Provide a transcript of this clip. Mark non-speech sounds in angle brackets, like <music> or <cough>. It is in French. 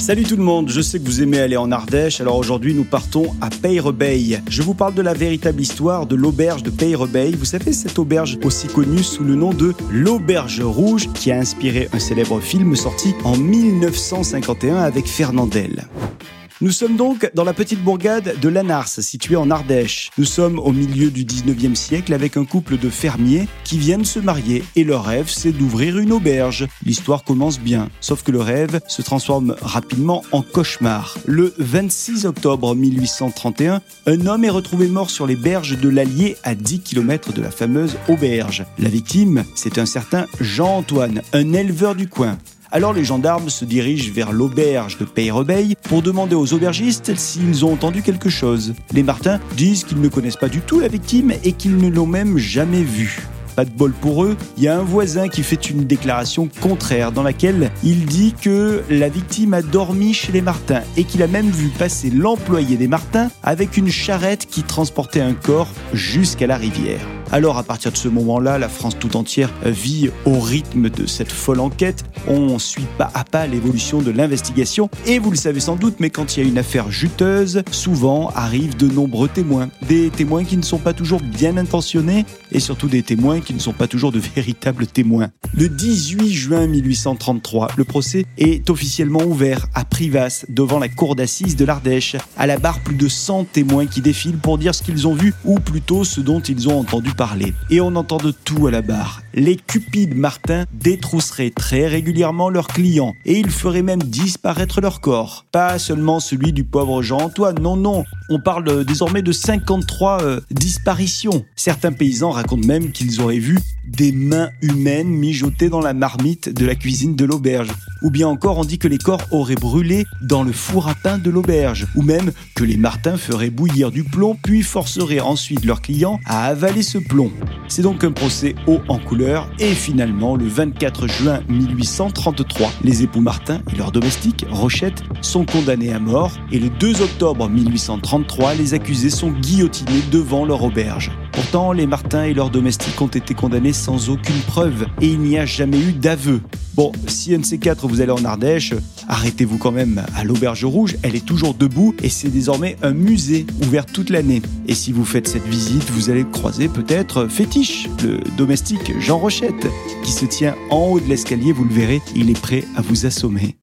Salut tout le monde, je sais que vous aimez aller en Ardèche, alors aujourd'hui nous partons à Peyrebeil. Je vous parle de la véritable histoire de l'auberge de Peyrebeil. Vous savez, cette auberge aussi connue sous le nom de l'Auberge Rouge qui a inspiré un célèbre film sorti en 1951 avec Fernandel. Nous sommes donc dans la petite bourgade de Lanars, située en Ardèche. Nous sommes au milieu du 19e siècle avec un couple de fermiers qui viennent se marier et leur rêve c'est d'ouvrir une auberge. L'histoire commence bien, sauf que le rêve se transforme rapidement en cauchemar. Le 26 octobre 1831, un homme est retrouvé mort sur les berges de l'Allier à 10 km de la fameuse auberge. La victime, c'est un certain Jean-Antoine, un éleveur du coin. Alors les gendarmes se dirigent vers l'auberge de Peyrebeil pour demander aux aubergistes s'ils ont entendu quelque chose. Les Martins disent qu'ils ne connaissent pas du tout la victime et qu'ils ne l'ont même jamais vue. Pas de bol pour eux, il y a un voisin qui fait une déclaration contraire dans laquelle il dit que la victime a dormi chez les Martins et qu'il a même vu passer l'employé des Martins avec une charrette qui transportait un corps jusqu'à la rivière. Alors à partir de ce moment-là, la France tout entière vit au rythme de cette folle enquête. On suit pas à pas l'évolution de l'investigation et vous le savez sans doute, mais quand il y a une affaire juteuse, souvent arrivent de nombreux témoins. Des témoins qui ne sont pas toujours bien intentionnés et surtout des témoins qui ne sont pas toujours de <laughs> véritables témoins. Le 18 juin 1833, le procès est officiellement ouvert à Privas devant la cour d'assises de l'Ardèche. À la barre, plus de 100 témoins qui défilent pour dire ce qu'ils ont vu ou plutôt ce dont ils ont entendu Et on entend de tout à la barre. Les cupides Martin détrousseraient très régulièrement leurs clients et ils feraient même disparaître leur corps. Pas seulement celui du pauvre Jean-Antoine, non, non. On parle désormais de 53 euh, disparitions. Certains paysans racontent même qu'ils auraient vu des mains humaines mijotées dans la marmite de la cuisine de l'auberge. Ou bien encore, on dit que les corps auraient brûlé dans le four à pain de l'auberge. Ou même que les Martins feraient bouillir du plomb puis forceraient ensuite leurs clients à avaler ce plomb. C'est donc un procès haut en couleur et finalement, le 24 juin 1833, les époux Martin et leurs domestiques, Rochette, sont condamnés à mort et le 2 octobre 1833, les accusés sont guillotinés devant leur auberge. Pourtant, les Martins et leurs domestiques ont été condamnés sans aucune preuve et il n'y a jamais eu d'aveu. Bon, si un de ces quatre vous allez en Ardèche, arrêtez-vous quand même à l'Auberge Rouge, elle est toujours debout et c'est désormais un musée ouvert toute l'année. Et si vous faites cette visite, vous allez croiser peut-être Fétiche, le domestique Jean Rochette, qui se tient en haut de l'escalier, vous le verrez, il est prêt à vous assommer.